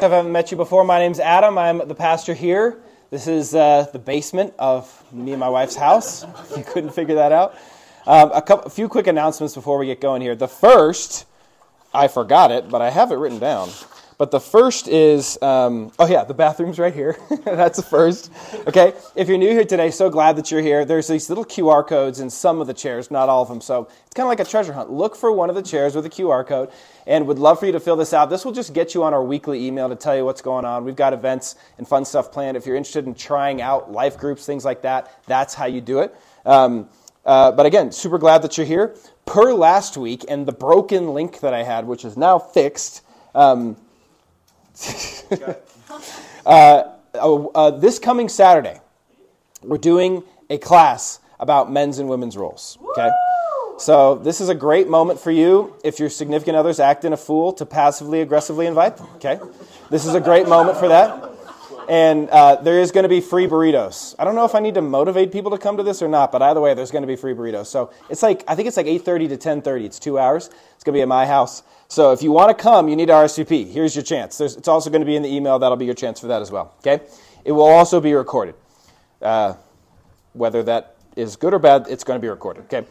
I haven't met you before, my name's Adam. I'm the pastor here. This is uh, the basement of me and my wife's house. You couldn't figure that out. Um, a, couple, a few quick announcements before we get going here. The first, I forgot it, but I have it written down. But the first is, um, oh yeah, the bathroom's right here. That's the first. Okay, if you're new here today, so glad that you're here. There's these little QR codes in some of the chairs, not all of them. So it's kind of like a treasure hunt. Look for one of the chairs with a QR code, and would love for you to fill this out. This will just get you on our weekly email to tell you what's going on. We've got events and fun stuff planned. If you're interested in trying out life groups, things like that, that's how you do it. Um, uh, but again, super glad that you're here. Per last week, and the broken link that I had, which is now fixed. Um, uh, oh, uh, this coming Saturday, we're doing a class about men's and women's roles. Okay? So, this is a great moment for you if your significant other's acting a fool to passively aggressively invite them. Okay? This is a great moment for that. And uh, there is going to be free burritos. I don't know if I need to motivate people to come to this or not, but either way, there's going to be free burritos. So it's like I think it's like 8:30 to 10:30. It's two hours. It's going to be at my house. So if you want to come, you need to RSVP. Here's your chance. There's, it's also going to be in the email. That'll be your chance for that as well. Okay. It will also be recorded. Uh, whether that is good or bad, it's going to be recorded. Okay.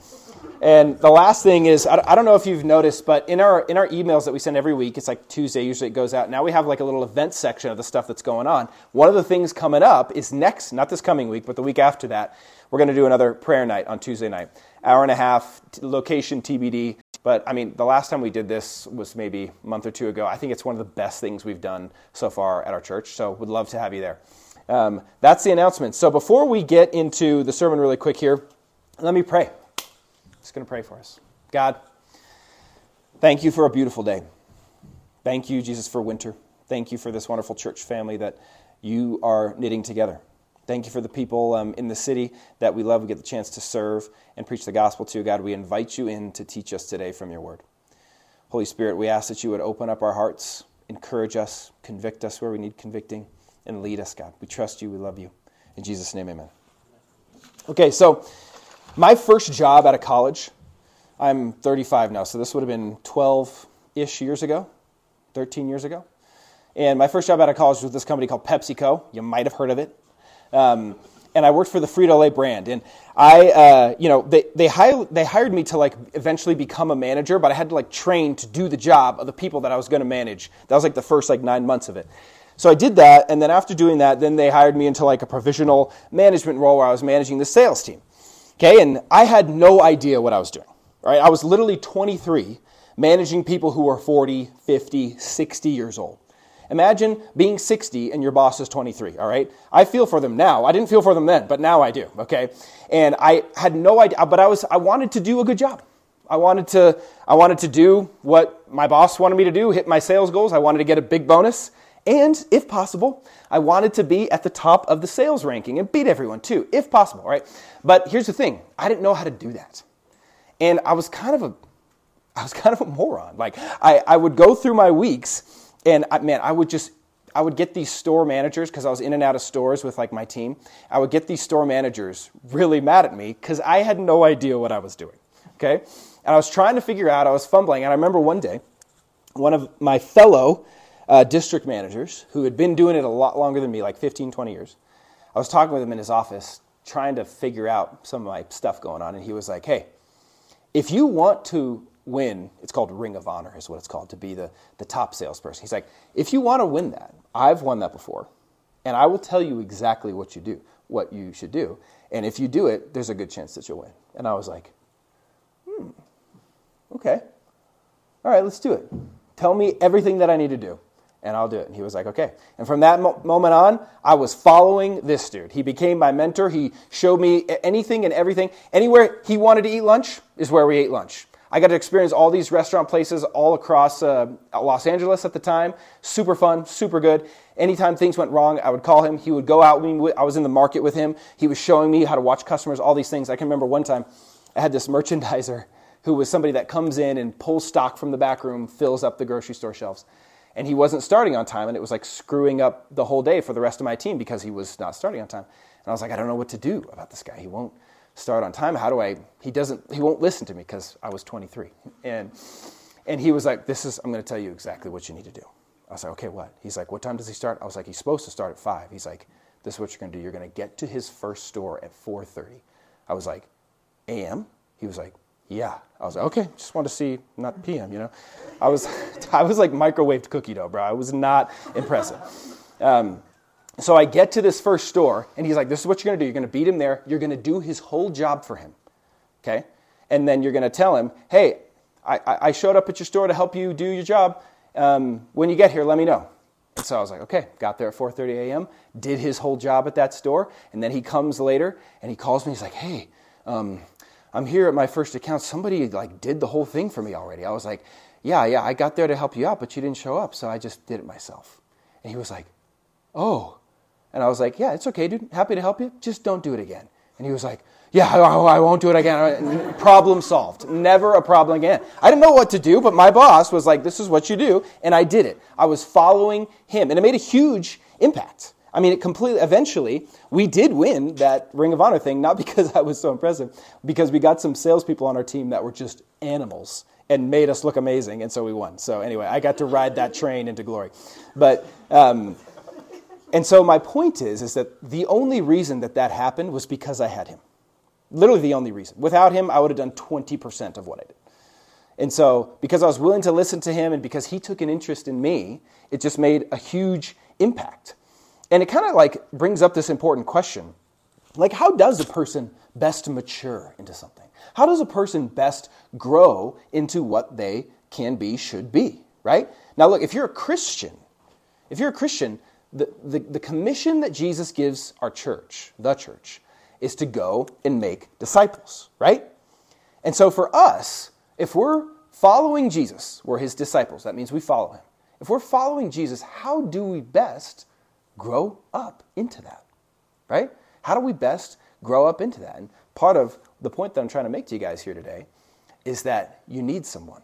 And the last thing is, I don't know if you've noticed, but in our in our emails that we send every week, it's like Tuesday. Usually it goes out. Now we have like a little event section of the stuff that's going on. One of the things coming up is next, not this coming week, but the week after that. We're going to do another prayer night on Tuesday night, hour and a half, location TBD. But I mean, the last time we did this was maybe a month or two ago. I think it's one of the best things we've done so far at our church. So would love to have you there. Um, that's the announcement. So before we get into the sermon, really quick here, let me pray just going to pray for us. God, thank you for a beautiful day. Thank you, Jesus, for winter. Thank you for this wonderful church family that you are knitting together. Thank you for the people um, in the city that we love. We get the chance to serve and preach the gospel to. God, we invite you in to teach us today from your word. Holy Spirit, we ask that you would open up our hearts, encourage us, convict us where we need convicting, and lead us, God. We trust you. We love you. In Jesus' name, amen. Okay, so my first job out of college, I'm 35 now, so this would have been 12 ish years ago, 13 years ago. And my first job out of college was with this company called PepsiCo. You might have heard of it. Um, and I worked for the Frito Lay brand. And I, uh, you know, they, they, hired, they hired me to like eventually become a manager, but I had to like train to do the job of the people that I was going to manage. That was like the first like nine months of it. So I did that, and then after doing that, then they hired me into like a provisional management role where I was managing the sales team. Okay, and I had no idea what I was doing. Right? I was literally 23 managing people who are 40, 50, 60 years old. Imagine being 60 and your boss is 23, all right? I feel for them now. I didn't feel for them then, but now I do, okay? And I had no idea, but I was I wanted to do a good job. I wanted to I wanted to do what my boss wanted me to do, hit my sales goals. I wanted to get a big bonus. And if possible, I wanted to be at the top of the sales ranking and beat everyone too, if possible, right? But here's the thing I didn't know how to do that. And I was kind of a I was kind of a moron. Like I, I would go through my weeks and I, man, I would just I would get these store managers because I was in and out of stores with like my team. I would get these store managers really mad at me because I had no idea what I was doing. Okay? And I was trying to figure out, I was fumbling, and I remember one day, one of my fellow uh, district managers who had been doing it a lot longer than me, like 15, 20 years. I was talking with him in his office, trying to figure out some of my stuff going on, and he was like, hey, if you want to win, it's called Ring of Honor, is what it's called, to be the, the top salesperson. He's like, if you want to win that, I've won that before, and I will tell you exactly what you do, what you should do. And if you do it, there's a good chance that you'll win. And I was like, hmm, okay. All right, let's do it. Tell me everything that I need to do and I'll do it. And he was like, okay. And from that mo- moment on, I was following this dude. He became my mentor. He showed me anything and everything. Anywhere he wanted to eat lunch is where we ate lunch. I got to experience all these restaurant places all across uh, Los Angeles at the time. Super fun, super good. Anytime things went wrong, I would call him. He would go out. with me. I was in the market with him. He was showing me how to watch customers, all these things. I can remember one time I had this merchandiser who was somebody that comes in and pulls stock from the back room, fills up the grocery store shelves and he wasn't starting on time, and it was like screwing up the whole day for the rest of my team because he was not starting on time. And I was like, I don't know what to do about this guy. He won't start on time. How do I? He doesn't. He won't listen to me because I was 23. And and he was like, This is. I'm going to tell you exactly what you need to do. I was like, okay, what? He's like, what time does he start? I was like, he's supposed to start at 5. He's like, this is what you're going to do. You're going to get to his first store at 4.30. I was like, a.m.? He was like, yeah. I was like, okay, just want to see, not p.m., you know? I was, I was like microwaved cookie dough, bro. I was not impressive. Um, so I get to this first store, and he's like, this is what you're going to do. You're going to beat him there. You're going to do his whole job for him, okay? And then you're going to tell him, hey, I, I showed up at your store to help you do your job. Um, when you get here, let me know. So I was like, okay, got there at 4:30 a.m., did his whole job at that store, and then he comes later and he calls me. He's like, hey, um, I'm here at my first account. Somebody like did the whole thing for me already. I was like, yeah, yeah, I got there to help you out, but you didn't show up, so I just did it myself. And he was like, oh, and I was like, yeah, it's okay, dude. Happy to help you. Just don't do it again. And he was like, yeah, I, won't do it again. problem solved. Never a problem again. I didn't know what to do, but my boss was like, this is what you do. And I did it. I was following him. And it made a huge impact. I mean, it completely, eventually, we did win that Ring of Honor thing, not because I was so impressive, because we got some salespeople on our team that were just animals and made us look amazing, and so we won. So, anyway, I got to ride that train into glory. But, um, and so my point is, is that the only reason that that happened was because I had him. Literally the only reason. Without him, I would have done 20% of what I did. And so, because I was willing to listen to him and because he took an interest in me, it just made a huge impact. And it kind of like brings up this important question. Like, how does a person best mature into something? How does a person best grow into what they can be, should be, right? Now, look, if you're a Christian, if you're a Christian, the, the, the commission that Jesus gives our church, the church, is to go and make disciples, right? And so for us, if we're following Jesus, we're his disciples. That means we follow him. If we're following Jesus, how do we best grow up into that? Right? How do we best grow up into that? And part of the point that I'm trying to make to you guys here today is that you need someone.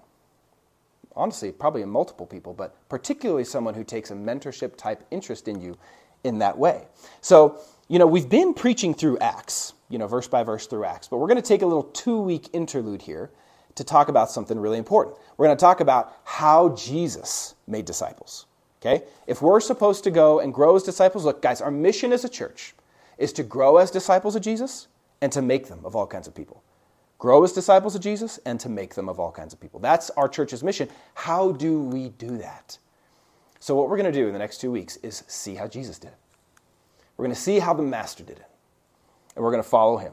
Honestly, probably multiple people, but particularly someone who takes a mentorship type interest in you in that way. So, you know, we've been preaching through Acts, you know, verse by verse through Acts, but we're going to take a little two week interlude here to talk about something really important. We're going to talk about how Jesus made disciples. Okay? If we're supposed to go and grow as disciples, look, guys, our mission as a church is to grow as disciples of Jesus and to make them of all kinds of people. Grow as disciples of Jesus and to make them of all kinds of people. That's our church's mission. How do we do that? So, what we're going to do in the next two weeks is see how Jesus did it. We're going to see how the Master did it, and we're going to follow him.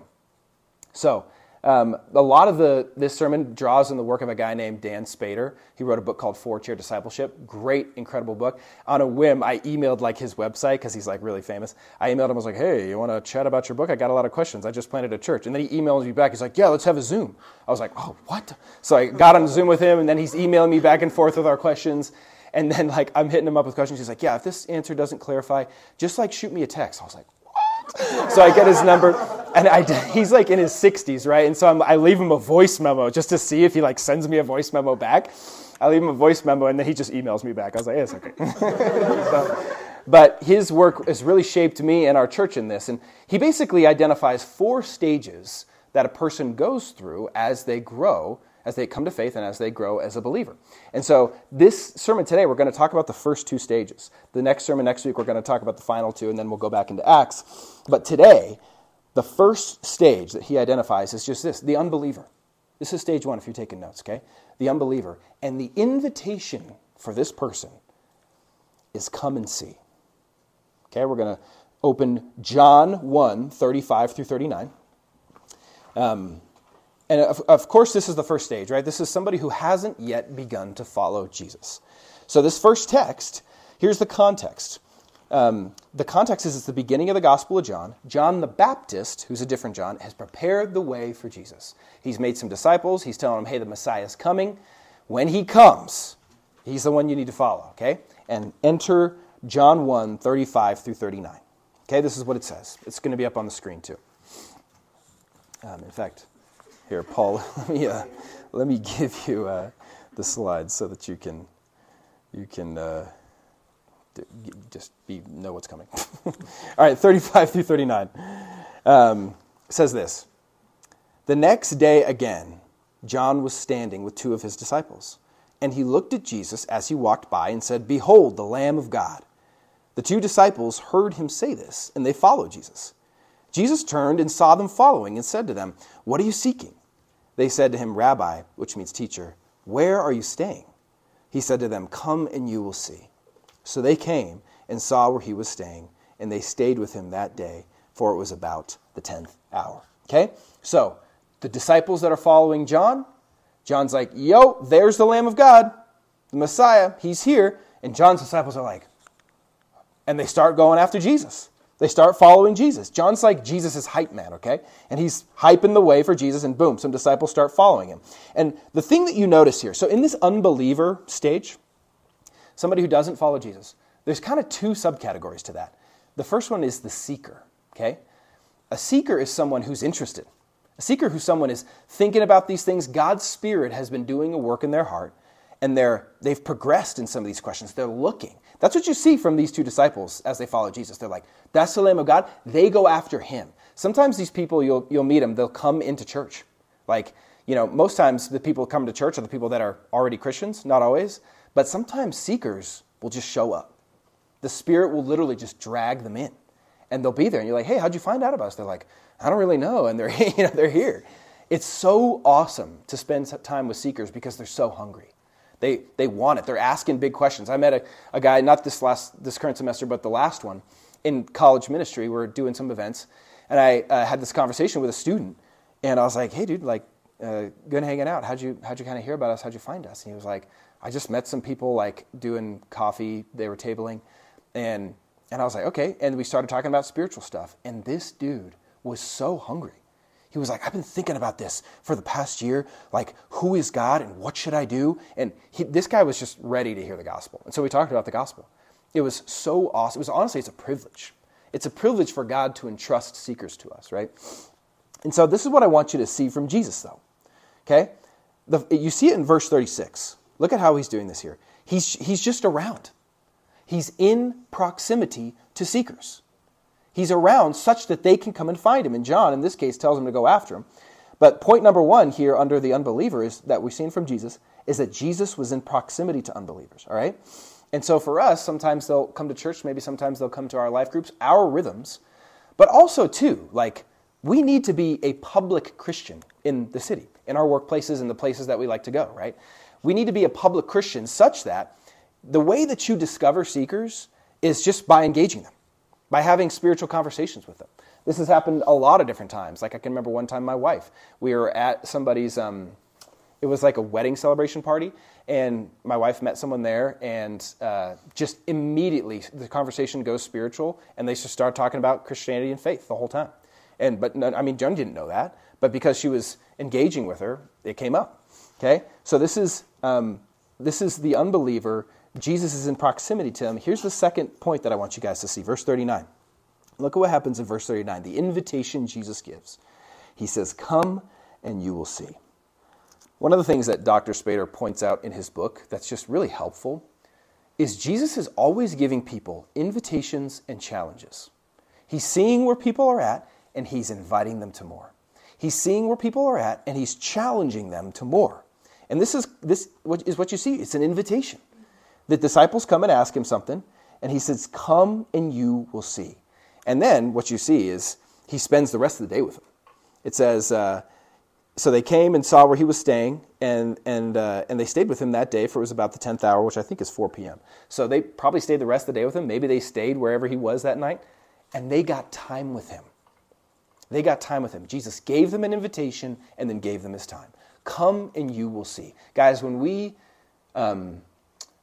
So, um, a lot of the, this sermon draws on the work of a guy named Dann Spader. He wrote a book called Four Chair Discipleship. Great, incredible book. On a whim, I emailed like his website because he's like really famous. I emailed him. I was like, "Hey, you want to chat about your book? I got a lot of questions. I just planted a church." And then he emailed me back. He's like, "Yeah, let's have a Zoom." I was like, "Oh, what?" So I got on Zoom with him, and then he's emailing me back and forth with our questions. And then like I'm hitting him up with questions. He's like, "Yeah, if this answer doesn't clarify, just like shoot me a text." I was like, so I get his number, and I, he's like in his 60s, right? And so I'm, i leave him a voice memo just to see if he like sends me a voice memo back. I leave him a voice memo, and then he just emails me back. I was like, yes, okay. so, but his work has really shaped me and our church in this, and he basically identifies four stages that a person goes through as they grow as they come to faith and as they grow as a believer. And so, this sermon today, we're going to talk about the first two stages. The next sermon next week, we're going to talk about the final two, and then we'll go back into Acts. But today, the first stage that he identifies is just this the unbeliever. This is stage one if you're taking notes, okay? The unbeliever. And the invitation for this person is come and see. Okay, we're going to open John 1 35 through 39. Um, and of, of course, this is the first stage, right? This is somebody who hasn't yet begun to follow Jesus. So, this first text, here's the context. Um, the context is it's the beginning of the Gospel of John. John the Baptist, who's a different John, has prepared the way for Jesus. He's made some disciples. He's telling them, hey, the Messiah is coming. When he comes, he's the one you need to follow, okay? And enter John 1 35 through 39. Okay, this is what it says. It's going to be up on the screen too. Um, in fact, here, Paul, let me, uh, let me give you uh, the slides so that you can, you can uh, just be, know what's coming. All right, 35 through 39 um, says this The next day again, John was standing with two of his disciples. and he looked at Jesus as he walked by and said, Behold, the Lamb of God. The two disciples heard him say this, and they followed Jesus. Jesus turned and saw them following and said to them, What are you seeking? They said to him, Rabbi, which means teacher, where are you staying? He said to them, Come and you will see. So they came and saw where he was staying, and they stayed with him that day, for it was about the tenth hour. Okay? So, the disciples that are following John, John's like, Yo, there's the Lamb of God, the Messiah, he's here. And John's disciples are like, and they start going after Jesus. They start following Jesus. John's like Jesus' hype man, okay? And he's hyping the way for Jesus, and boom, some disciples start following him. And the thing that you notice here, so in this unbeliever stage, somebody who doesn't follow Jesus, there's kind of two subcategories to that. The first one is the seeker, okay? A seeker is someone who's interested. A seeker who's someone is thinking about these things. God's Spirit has been doing a work in their heart, and they're, they've progressed in some of these questions. They're looking. That's what you see from these two disciples as they follow Jesus. They're like, that's the Lamb of God. They go after him. Sometimes these people, you'll, you'll meet them, they'll come into church. Like, you know, most times the people who come to church are the people that are already Christians, not always. But sometimes seekers will just show up. The Spirit will literally just drag them in. And they'll be there. And you're like, hey, how'd you find out about us? They're like, I don't really know. And they're, you know, they're here. It's so awesome to spend time with seekers because they're so hungry. They, they want it. They're asking big questions. I met a, a guy, not this, last, this current semester, but the last one, in college ministry. We are doing some events, and I uh, had this conversation with a student, and I was like, hey, dude, like, uh, good hanging out. How'd you, how'd you kind of hear about us? How'd you find us? And he was like, I just met some people, like, doing coffee. They were tabling. And, and I was like, okay. And we started talking about spiritual stuff. And this dude was so hungry. He was like, I've been thinking about this for the past year. Like, who is God and what should I do? And he, this guy was just ready to hear the gospel. And so we talked about the gospel. It was so awesome. It was honestly, it's a privilege. It's a privilege for God to entrust seekers to us, right? And so this is what I want you to see from Jesus, though. Okay? The, you see it in verse 36. Look at how he's doing this here. He's, he's just around, he's in proximity to seekers. He's around such that they can come and find him. And John, in this case, tells them to go after him. But point number one here under the unbelievers that we've seen from Jesus is that Jesus was in proximity to unbelievers, all right? And so for us, sometimes they'll come to church, maybe sometimes they'll come to our life groups, our rhythms, but also, too, like, we need to be a public Christian in the city, in our workplaces, in the places that we like to go, right? We need to be a public Christian such that the way that you discover seekers is just by engaging them by having spiritual conversations with them. This has happened a lot of different times. Like I can remember one time my wife, we were at somebody's, um, it was like a wedding celebration party, and my wife met someone there, and uh, just immediately the conversation goes spiritual, and they just start talking about Christianity and faith the whole time. And but I mean, Joni didn't know that, but because she was engaging with her, it came up. Okay, so this is um, this is the unbeliever Jesus is in proximity to him. Here's the second point that I want you guys to see. Verse 39. Look at what happens in verse 39. The invitation Jesus gives. He says, Come and you will see. One of the things that Dr. Spader points out in his book that's just really helpful is Jesus is always giving people invitations and challenges. He's seeing where people are at and he's inviting them to more. He's seeing where people are at and he's challenging them to more. And this is, this is what you see it's an invitation. The disciples come and ask him something, and he says, Come and you will see. And then what you see is he spends the rest of the day with them. It says, uh, So they came and saw where he was staying, and, and, uh, and they stayed with him that day, for it was about the 10th hour, which I think is 4 p.m. So they probably stayed the rest of the day with him. Maybe they stayed wherever he was that night, and they got time with him. They got time with him. Jesus gave them an invitation and then gave them his time. Come and you will see. Guys, when we. Um,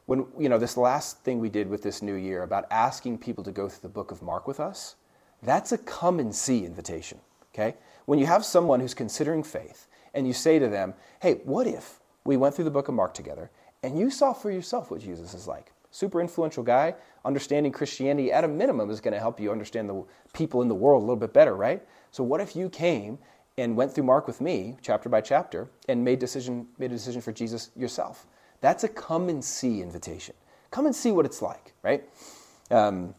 when you know this last thing we did with this new year about asking people to go through the book of mark with us that's a come and see invitation okay? When you have someone who's considering faith and you say to them hey what if we went through the book of mark together and you saw for yourself what jesus is like? Super influential guy. Understanding christianity at a minimum is going to help you understand the people in the world a little bit better right? So what if you came and went through mark with me chapter by chapter and made decision made a decision for jesus yourself that's a come and see invitation. Come and see what it's like, right? Um,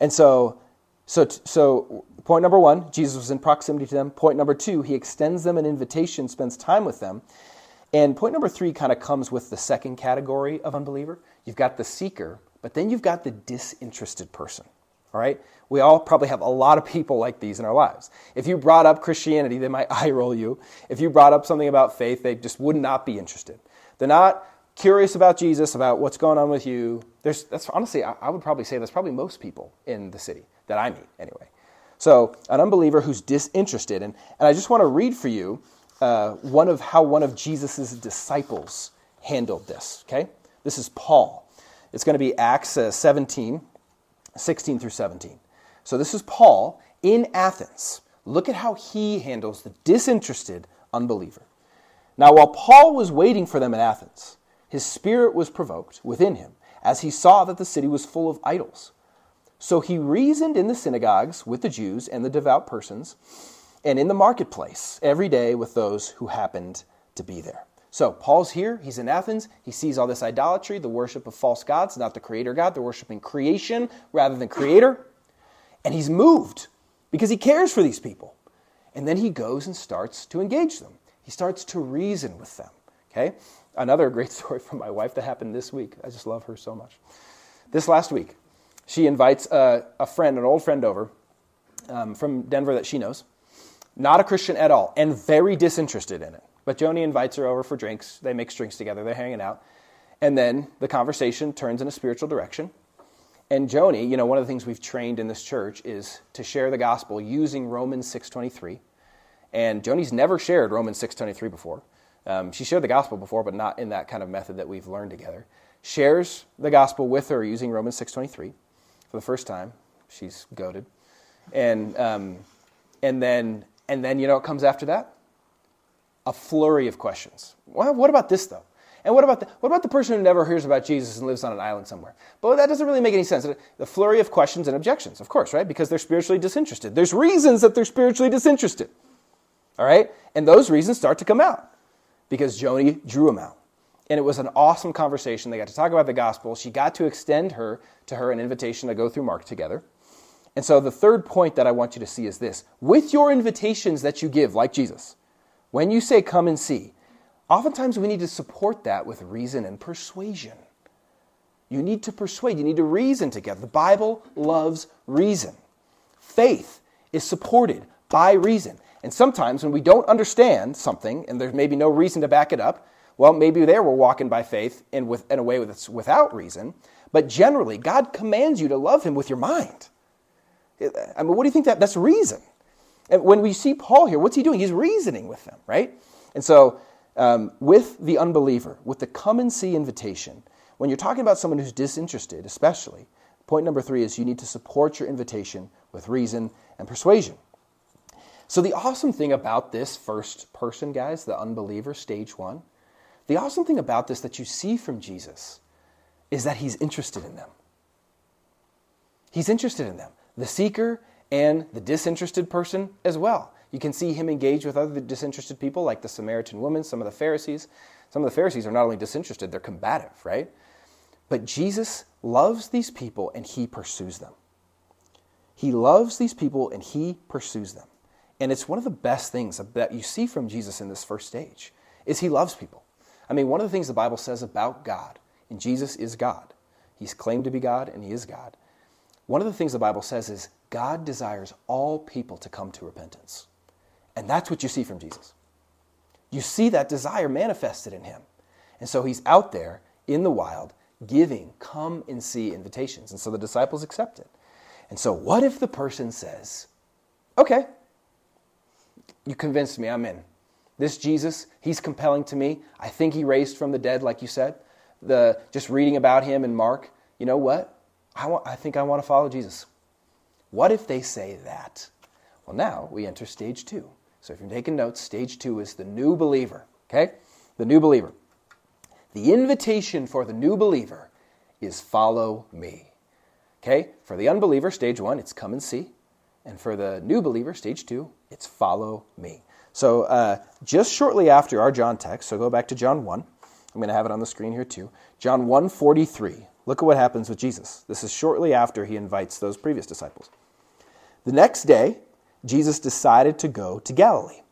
and so, so, so point number one, Jesus was in proximity to them. Point number two, he extends them an invitation, spends time with them. And point number three kind of comes with the second category of unbeliever. You've got the seeker, but then you've got the disinterested person. All right? We all probably have a lot of people like these in our lives. If you brought up Christianity, they might eye roll you. If you brought up something about faith, they just would not be interested. They're not curious about Jesus, about what's going on with you. There's, that's honestly, I, I would probably say that's probably most people in the city that I meet, anyway. So, an unbeliever who's disinterested. And, and I just want to read for you uh, one of how one of Jesus' disciples handled this, okay? This is Paul. It's going to be Acts uh, 17, 16 through 17. So, this is Paul in Athens. Look at how he handles the disinterested unbeliever. Now, while Paul was waiting for them in Athens, his spirit was provoked within him as he saw that the city was full of idols. So he reasoned in the synagogues with the Jews and the devout persons, and in the marketplace every day with those who happened to be there. So Paul's here, he's in Athens, he sees all this idolatry, the worship of false gods, not the creator God, they're worshiping creation rather than creator. And he's moved because he cares for these people. And then he goes and starts to engage them. He starts to reason with them. Okay? Another great story from my wife that happened this week. I just love her so much. This last week, she invites a, a friend, an old friend over um, from Denver that she knows, not a Christian at all, and very disinterested in it. But Joni invites her over for drinks. They make drinks together, they're hanging out. And then the conversation turns in a spiritual direction. And Joni, you know, one of the things we've trained in this church is to share the gospel using Romans 6.23. And Joni's never shared Romans 6.23 before. Um, she shared the gospel before, but not in that kind of method that we've learned together. Shares the gospel with her using Romans 6.23 for the first time. She's goaded. And, um, and, then, and then, you know what comes after that? A flurry of questions. Well, what about this, though? And what about, the, what about the person who never hears about Jesus and lives on an island somewhere? But that doesn't really make any sense. The flurry of questions and objections, of course, right? Because they're spiritually disinterested. There's reasons that they're spiritually disinterested. All right? And those reasons start to come out because Joni drew them out. And it was an awesome conversation. They got to talk about the gospel. She got to extend her to her an invitation to go through Mark together. And so the third point that I want you to see is this. With your invitations that you give, like Jesus, when you say come and see, oftentimes we need to support that with reason and persuasion. You need to persuade, you need to reason together. The Bible loves reason. Faith is supported by reason. And sometimes when we don't understand something and there's maybe no reason to back it up, well, maybe there we're walking by faith in, with, in a way that's without reason. But generally, God commands you to love Him with your mind. I mean, what do you think that that's reason? And when we see Paul here, what's he doing? He's reasoning with them, right? And so, um, with the unbeliever, with the come and see invitation, when you're talking about someone who's disinterested, especially, point number three is you need to support your invitation with reason and persuasion. So, the awesome thing about this first person, guys, the unbeliever, stage one, the awesome thing about this that you see from Jesus is that he's interested in them. He's interested in them, the seeker and the disinterested person as well. You can see him engage with other disinterested people, like the Samaritan woman, some of the Pharisees. Some of the Pharisees are not only disinterested, they're combative, right? But Jesus loves these people and he pursues them. He loves these people and he pursues them. And it's one of the best things that you see from Jesus in this first stage is he loves people. I mean, one of the things the Bible says about God, and Jesus is God. He's claimed to be God and he is God. One of the things the Bible says is God desires all people to come to repentance. And that's what you see from Jesus. You see that desire manifested in him. And so he's out there in the wild giving come and see invitations. And so the disciples accept it. And so, what if the person says, Okay, you convinced me, I'm in. This Jesus, he's compelling to me. I think he raised from the dead, like you said. The, just reading about him in Mark, you know what? I, want, I think I want to follow Jesus. What if they say that? Well, now we enter stage two. So if you're taking notes, stage two is the new believer, okay? The new believer. The invitation for the new believer is follow me. Okay? For the unbeliever, stage one, it's come and see. And for the new believer, stage two, it's follow me. So uh, just shortly after our John text, so go back to John 1. I'm going to have it on the screen here too. John 1:43. Look at what happens with Jesus. This is shortly after he invites those previous disciples. The next day, Jesus decided to go to Galilee.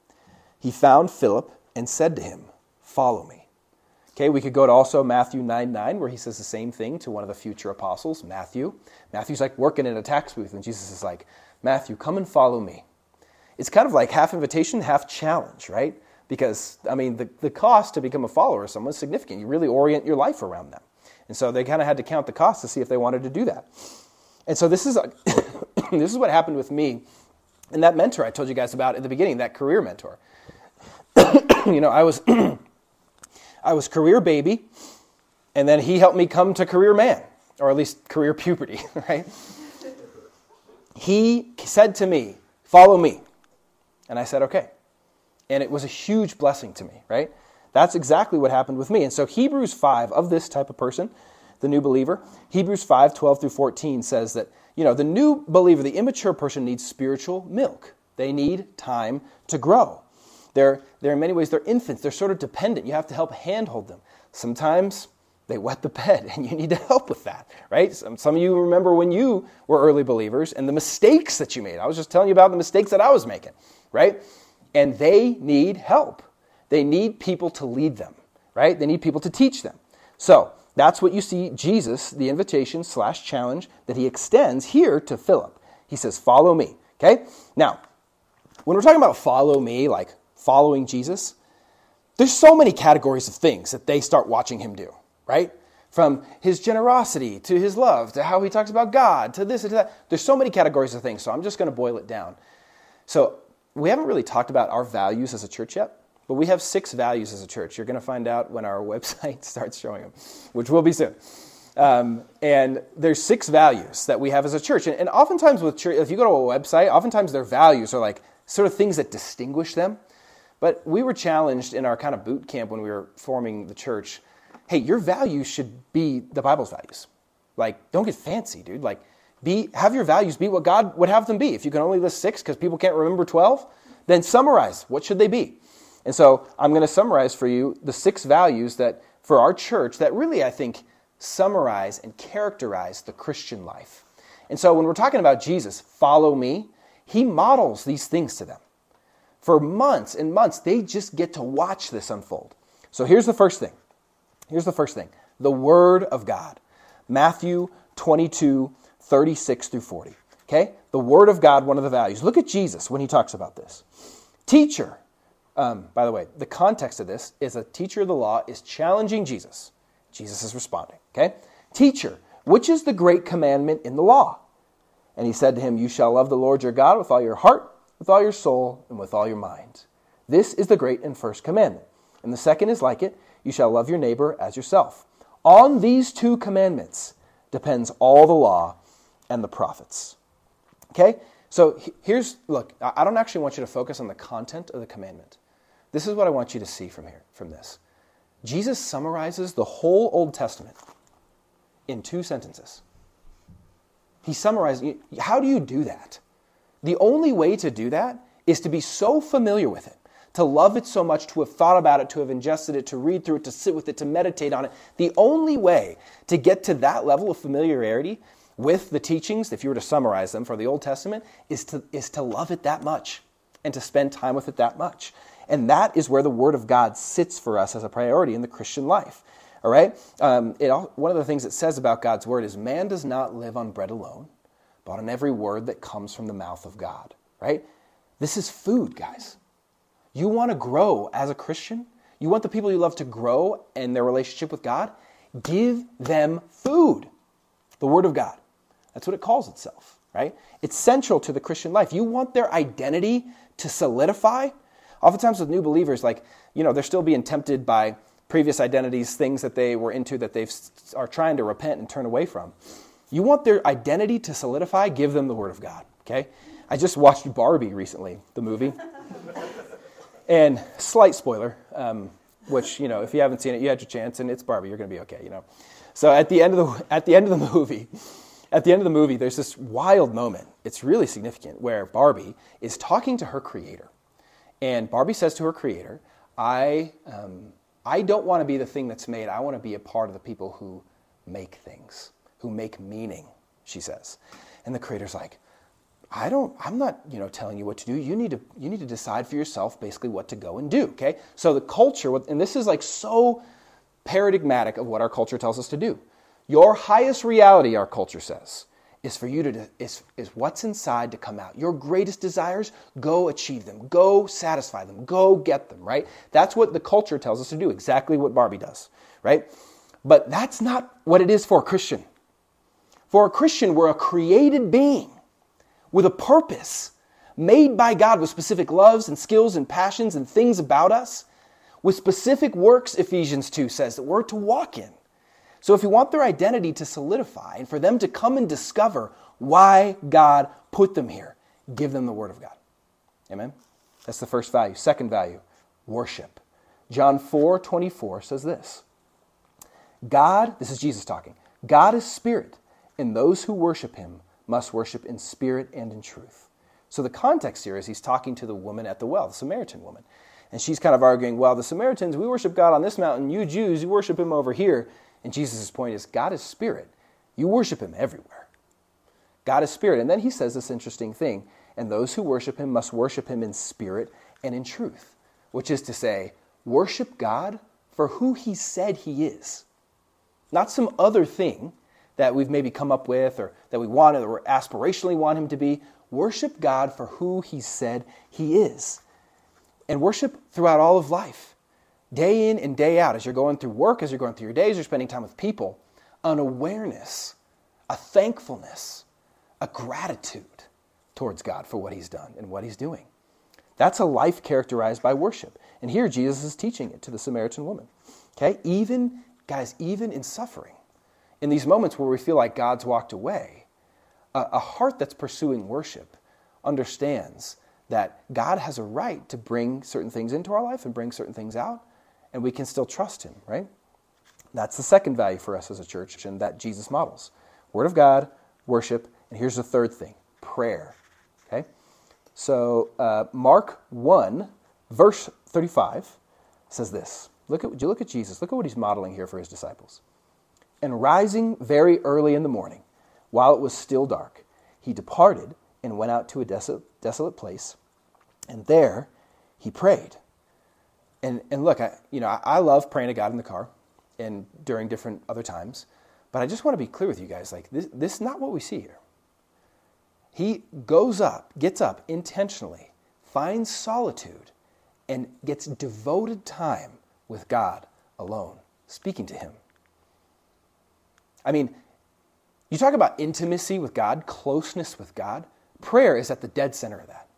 He found Philip and said to him, follow me. Okay, we could go to also Matthew 9 9, where he says the same thing to one of the future apostles, Matthew. Matthew's like working in a tax booth, and Jesus is like, Matthew, come and follow me. It's kind of like half invitation, half challenge, right? Because, I mean, the, the cost to become a follower of someone is significant. You really orient your life around them. And so they kind of had to count the cost to see if they wanted to do that. And so this is, a, this is what happened with me and that mentor I told you guys about at the beginning, that career mentor. you know, I was I was career baby, and then he helped me come to career man, or at least career puberty, right? He said to me, Follow me. And I said, Okay. And it was a huge blessing to me, right? That's exactly what happened with me. And so Hebrews 5 of this type of person, the new believer, Hebrews 5, 12 through 14 says that, you know, the new believer, the immature person needs spiritual milk. They need time to grow. They're, they're in many ways, they're infants. They're sort of dependent. You have to help handhold them. Sometimes they wet the bed, and you need to help with that, right? Some, some of you remember when you were early believers and the mistakes that you made. I was just telling you about the mistakes that I was making, right? And they need help. They need people to lead them, right? They need people to teach them. So that's what you see Jesus, the invitation slash challenge that he extends here to Philip. He says, Follow me. Okay? Now, when we're talking about follow me, like following Jesus, there's so many categories of things that they start watching him do, right? From his generosity to his love to how he talks about God to this and to that. There's so many categories of things, so I'm just going to boil it down. So, we haven't really talked about our values as a church yet, but we have six values as a church. You're going to find out when our website starts showing them, which will be soon. Um, and there's six values that we have as a church. And, and oftentimes with church, if you go to a website, oftentimes their values are like sort of things that distinguish them. But we were challenged in our kind of boot camp when we were forming the church hey, your values should be the Bible's values. Like, don't get fancy, dude. Like, be, have your values be what God would have them be. If you can only list six because people can't remember 12, then summarize. What should they be? And so I'm going to summarize for you the six values that, for our church, that really, I think, summarize and characterize the Christian life. And so when we're talking about Jesus, follow me, he models these things to them. For months and months, they just get to watch this unfold. So here's the first thing. Here's the first thing the Word of God. Matthew 22, 36 through 40. Okay? The Word of God, one of the values. Look at Jesus when he talks about this. Teacher. Um, by the way, the context of this is a teacher of the law is challenging Jesus. Jesus is responding. Okay? Teacher, which is the great commandment in the law? And he said to him, You shall love the Lord your God with all your heart with all your soul and with all your mind. This is the great and first commandment. And the second is like it you shall love your neighbor as yourself. On these two commandments depends all the law and the prophets. Okay? So here's look, I don't actually want you to focus on the content of the commandment. This is what I want you to see from here, from this. Jesus summarizes the whole Old Testament in two sentences. He summarizes, how do you do that? The only way to do that is to be so familiar with it, to love it so much, to have thought about it, to have ingested it, to read through it, to sit with it, to meditate on it. The only way to get to that level of familiarity with the teachings, if you were to summarize them for the Old Testament, is to, is to love it that much and to spend time with it that much. And that is where the Word of God sits for us as a priority in the Christian life. All right? Um, it, one of the things it says about God's Word is man does not live on bread alone but on every word that comes from the mouth of God, right? This is food, guys. You want to grow as a Christian? You want the people you love to grow in their relationship with God? Give them food, the Word of God. That's what it calls itself, right? It's central to the Christian life. You want their identity to solidify? Oftentimes with new believers, like, you know, they're still being tempted by previous identities, things that they were into that they are trying to repent and turn away from. You want their identity to solidify? Give them the Word of God, okay? I just watched Barbie recently, the movie. and slight spoiler, um, which, you know, if you haven't seen it, you had your chance, and it's Barbie, you're going to be okay, you know. So at the end of the, at the, end of the movie, at the end of the movie, there's this wild moment. It's really significant where Barbie is talking to her creator. And Barbie says to her creator, I, um, I don't want to be the thing that's made. I want to be a part of the people who make things who make meaning, she says. And the creator's like, I don't, I'm not, you know, telling you what to do. You need to, you need to decide for yourself basically what to go and do, okay? So the culture, and this is like so paradigmatic of what our culture tells us to do. Your highest reality, our culture says, is for you to, is, is what's inside to come out. Your greatest desires, go achieve them. Go satisfy them. Go get them, right? That's what the culture tells us to do, exactly what Barbie does, right? But that's not what it is for a Christian. For a Christian, we're a created being with a purpose, made by God with specific loves and skills and passions and things about us, with specific works, Ephesians 2 says, that we're to walk in. So if you want their identity to solidify and for them to come and discover why God put them here, give them the Word of God. Amen? That's the first value. Second value, worship. John 4 24 says this God, this is Jesus talking, God is spirit, and those who worship him must worship in spirit and in truth. So the context here is he's talking to the woman at the well, the Samaritan woman. And she's kind of arguing, well, the Samaritans, we worship God on this mountain. You Jews, you worship him over here. And Jesus' point is God is spirit. You worship him everywhere. God is spirit. And then he says this interesting thing and those who worship him must worship him in spirit and in truth, which is to say, worship God for who he said he is, not some other thing that we've maybe come up with or that we want or aspirationally want him to be. Worship God for who he said he is. And worship throughout all of life, day in and day out, as you're going through work, as you're going through your days, you're spending time with people, an awareness, a thankfulness, a gratitude towards God for what he's done and what he's doing. That's a life characterized by worship. And here Jesus is teaching it to the Samaritan woman. Okay? Even, guys, even in suffering, in these moments where we feel like God's walked away, a, a heart that's pursuing worship understands that God has a right to bring certain things into our life and bring certain things out, and we can still trust Him, right? That's the second value for us as a church, and that Jesus models Word of God, worship, and here's the third thing prayer. Okay? So, uh, Mark 1, verse 35 says this. Look at, you look at Jesus. Look at what he's modeling here for his disciples. And rising very early in the morning, while it was still dark, he departed and went out to a desolate, place. And there he prayed. And, and look, I, you know, I love praying to God in the car and during different other times. But I just want to be clear with you guys like, this, this is not what we see here. He goes up, gets up intentionally, finds solitude, and gets devoted time with God alone, speaking to Him. I mean, you talk about intimacy with God, closeness with God. Prayer is at the dead center of that.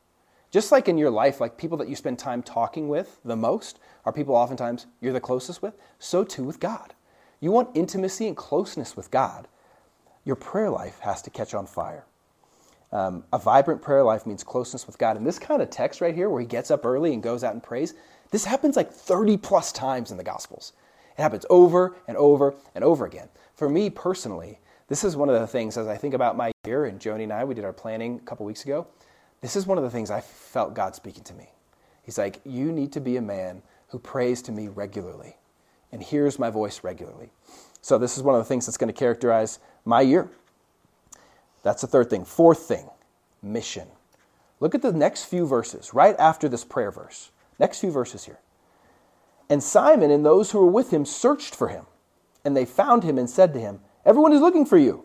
Just like in your life, like people that you spend time talking with the most are people oftentimes you're the closest with, so too with God. You want intimacy and closeness with God. Your prayer life has to catch on fire. Um, a vibrant prayer life means closeness with God. And this kind of text right here, where he gets up early and goes out and prays, this happens like 30 plus times in the Gospels. It happens over and over and over again for me personally, this is one of the things as I think about my year, and Joni and I, we did our planning a couple weeks ago. This is one of the things I felt God speaking to me. He's like, You need to be a man who prays to me regularly and hears my voice regularly. So, this is one of the things that's going to characterize my year. That's the third thing. Fourth thing, mission. Look at the next few verses, right after this prayer verse. Next few verses here. And Simon and those who were with him searched for him. And they found him and said to him, Everyone is looking for you.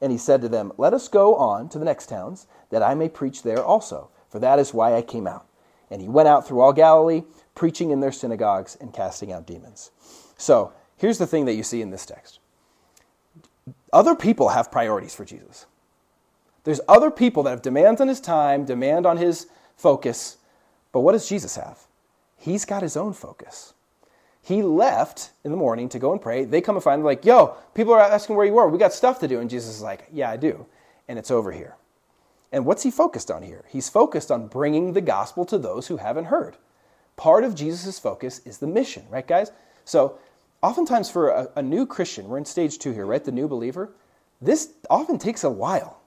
And he said to them, Let us go on to the next towns, that I may preach there also, for that is why I came out. And he went out through all Galilee, preaching in their synagogues and casting out demons. So here's the thing that you see in this text other people have priorities for Jesus. There's other people that have demands on his time, demand on his focus. But what does Jesus have? He's got his own focus. He left in the morning to go and pray. They come and find him like, yo, people are asking where you were. We got stuff to do. And Jesus is like, yeah, I do. And it's over here. And what's he focused on here? He's focused on bringing the gospel to those who haven't heard. Part of Jesus' focus is the mission, right, guys? So, oftentimes for a, a new Christian, we're in stage two here, right? The new believer, this often takes a while.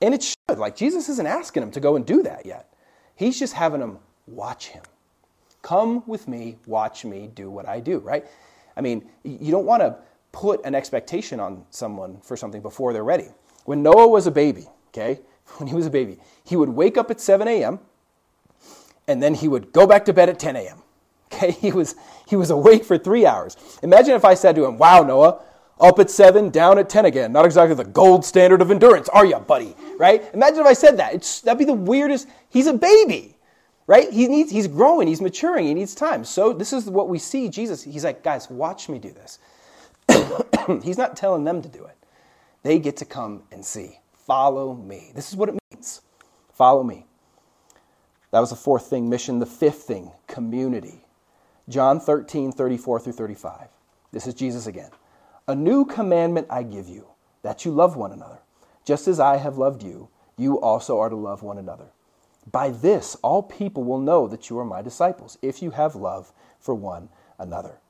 And it should. Like, Jesus isn't asking them to go and do that yet. He's just having them watch him. Come with me, watch me do what I do, right? I mean, you don't want to put an expectation on someone for something before they're ready. When Noah was a baby, okay, when he was a baby, he would wake up at 7 a.m. and then he would go back to bed at 10 a.m. Okay, he was, he was awake for three hours. Imagine if I said to him, Wow, Noah, up at 7, down at 10 again. Not exactly the gold standard of endurance, are you, buddy? Right? Imagine if I said that. It's, that'd be the weirdest. He's a baby, right? He needs, he's growing, he's maturing, he needs time. So, this is what we see Jesus. He's like, Guys, watch me do this. he's not telling them to do it, they get to come and see. Follow me. This is what it means. Follow me. That was the fourth thing, mission. The fifth thing, community. John 13, 34 through 35. This is Jesus again. A new commandment I give you, that you love one another. Just as I have loved you, you also are to love one another. By this, all people will know that you are my disciples, if you have love for one another.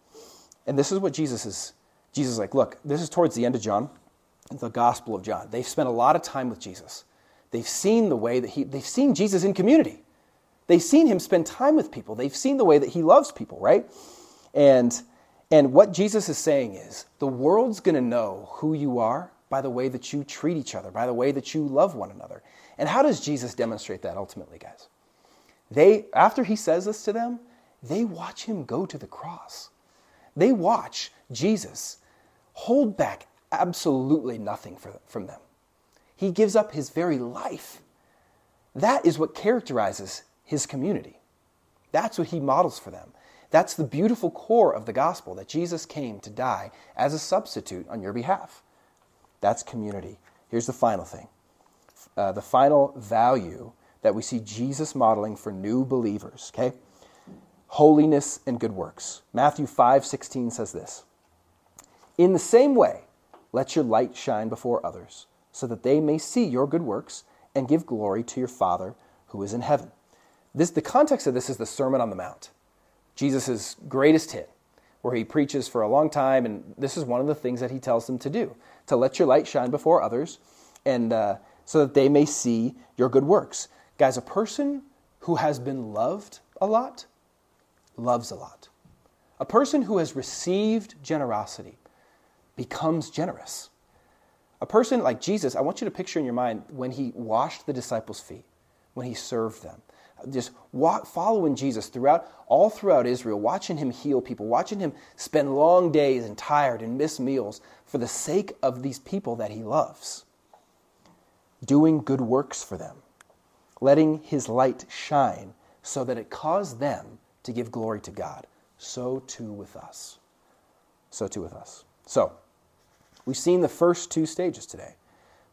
And this is what Jesus is. Jesus is like, look, this is towards the end of John the Gospel of John. They've spent a lot of time with Jesus. They've seen the way that he, they've seen Jesus in community. They've seen him spend time with people. They've seen the way that he loves people, right? And, and what Jesus is saying is the world's going to know who you are by the way that you treat each other, by the way that you love one another. And how does Jesus demonstrate that ultimately, guys? They, after he says this to them, they watch him go to the cross. They watch Jesus hold back absolutely nothing from them. He gives up his very life. That is what characterizes his community. That's what he models for them. That's the beautiful core of the gospel that Jesus came to die as a substitute on your behalf. That's community. Here's the final thing uh, the final value that we see Jesus modeling for new believers, okay? Holiness and good works. Matthew 5 16 says this In the same way, let your light shine before others, so that they may see your good works and give glory to your Father who is in heaven. This, the context of this is the Sermon on the Mount, Jesus' greatest hit, where he preaches for a long time, and this is one of the things that he tells them to do to let your light shine before others, and uh, so that they may see your good works. Guys, a person who has been loved a lot loves a lot. A person who has received generosity becomes generous. A person like Jesus, I want you to picture in your mind when he washed the disciples' feet, when he served them. Just walk, following Jesus throughout, all throughout Israel, watching him heal people, watching him spend long days and tired and miss meals for the sake of these people that he loves. Doing good works for them, letting his light shine so that it caused them to give glory to God. So too with us. So too with us. So, We've seen the first two stages today.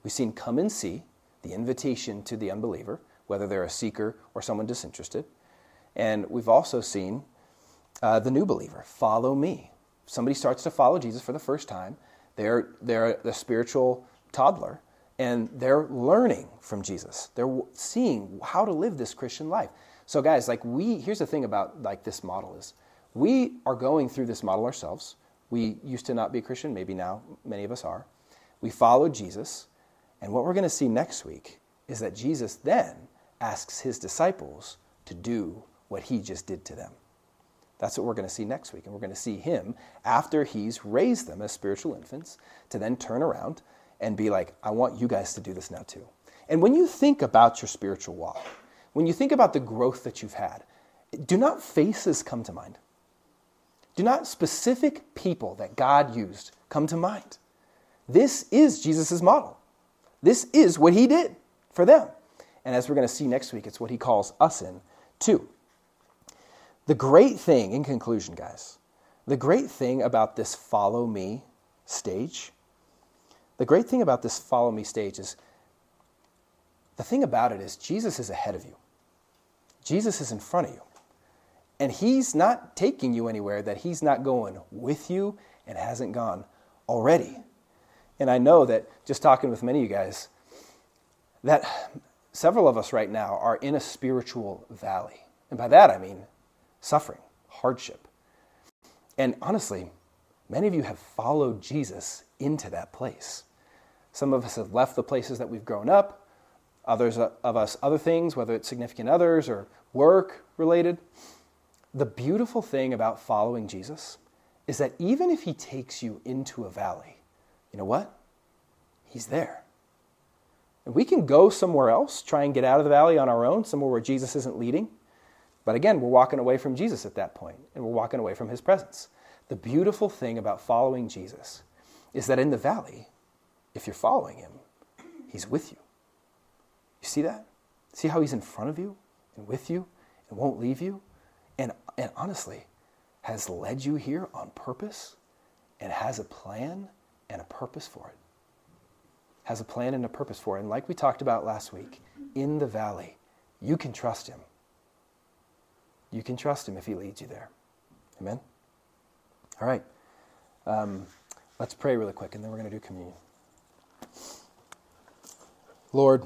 We've seen come and see, the invitation to the unbeliever, whether they're a seeker or someone disinterested. And we've also seen uh, the new believer, follow me. Somebody starts to follow Jesus for the first time. They're, they're the spiritual toddler, and they're learning from Jesus. They're seeing how to live this Christian life. So, guys, like we, here's the thing about like this model is we are going through this model ourselves. We used to not be Christian, maybe now many of us are. We followed Jesus, and what we're going to see next week is that Jesus then asks his disciples to do what he just did to them. That's what we're going to see next week. And we're going to see him, after he's raised them as spiritual infants, to then turn around and be like, I want you guys to do this now too. And when you think about your spiritual walk, when you think about the growth that you've had, do not faces come to mind? Do not specific people that God used come to mind. This is Jesus' model. This is what he did for them. And as we're going to see next week, it's what he calls us in too. The great thing, in conclusion, guys, the great thing about this follow me stage, the great thing about this follow me stage is the thing about it is Jesus is ahead of you, Jesus is in front of you. And He's not taking you anywhere that He's not going with you and hasn't gone already. And I know that just talking with many of you guys, that several of us right now are in a spiritual valley. And by that I mean suffering, hardship. And honestly, many of you have followed Jesus into that place. Some of us have left the places that we've grown up, others of us other things, whether it's significant others or work related. The beautiful thing about following Jesus is that even if he takes you into a valley, you know what? He's there. And we can go somewhere else, try and get out of the valley on our own, somewhere where Jesus isn't leading. But again, we're walking away from Jesus at that point, and we're walking away from his presence. The beautiful thing about following Jesus is that in the valley, if you're following him, he's with you. You see that? See how he's in front of you and with you and won't leave you? And, and honestly, has led you here on purpose and has a plan and a purpose for it. Has a plan and a purpose for it. And like we talked about last week, in the valley, you can trust him. You can trust him if he leads you there. Amen? All right. Um, let's pray really quick, and then we're going to do communion. Lord,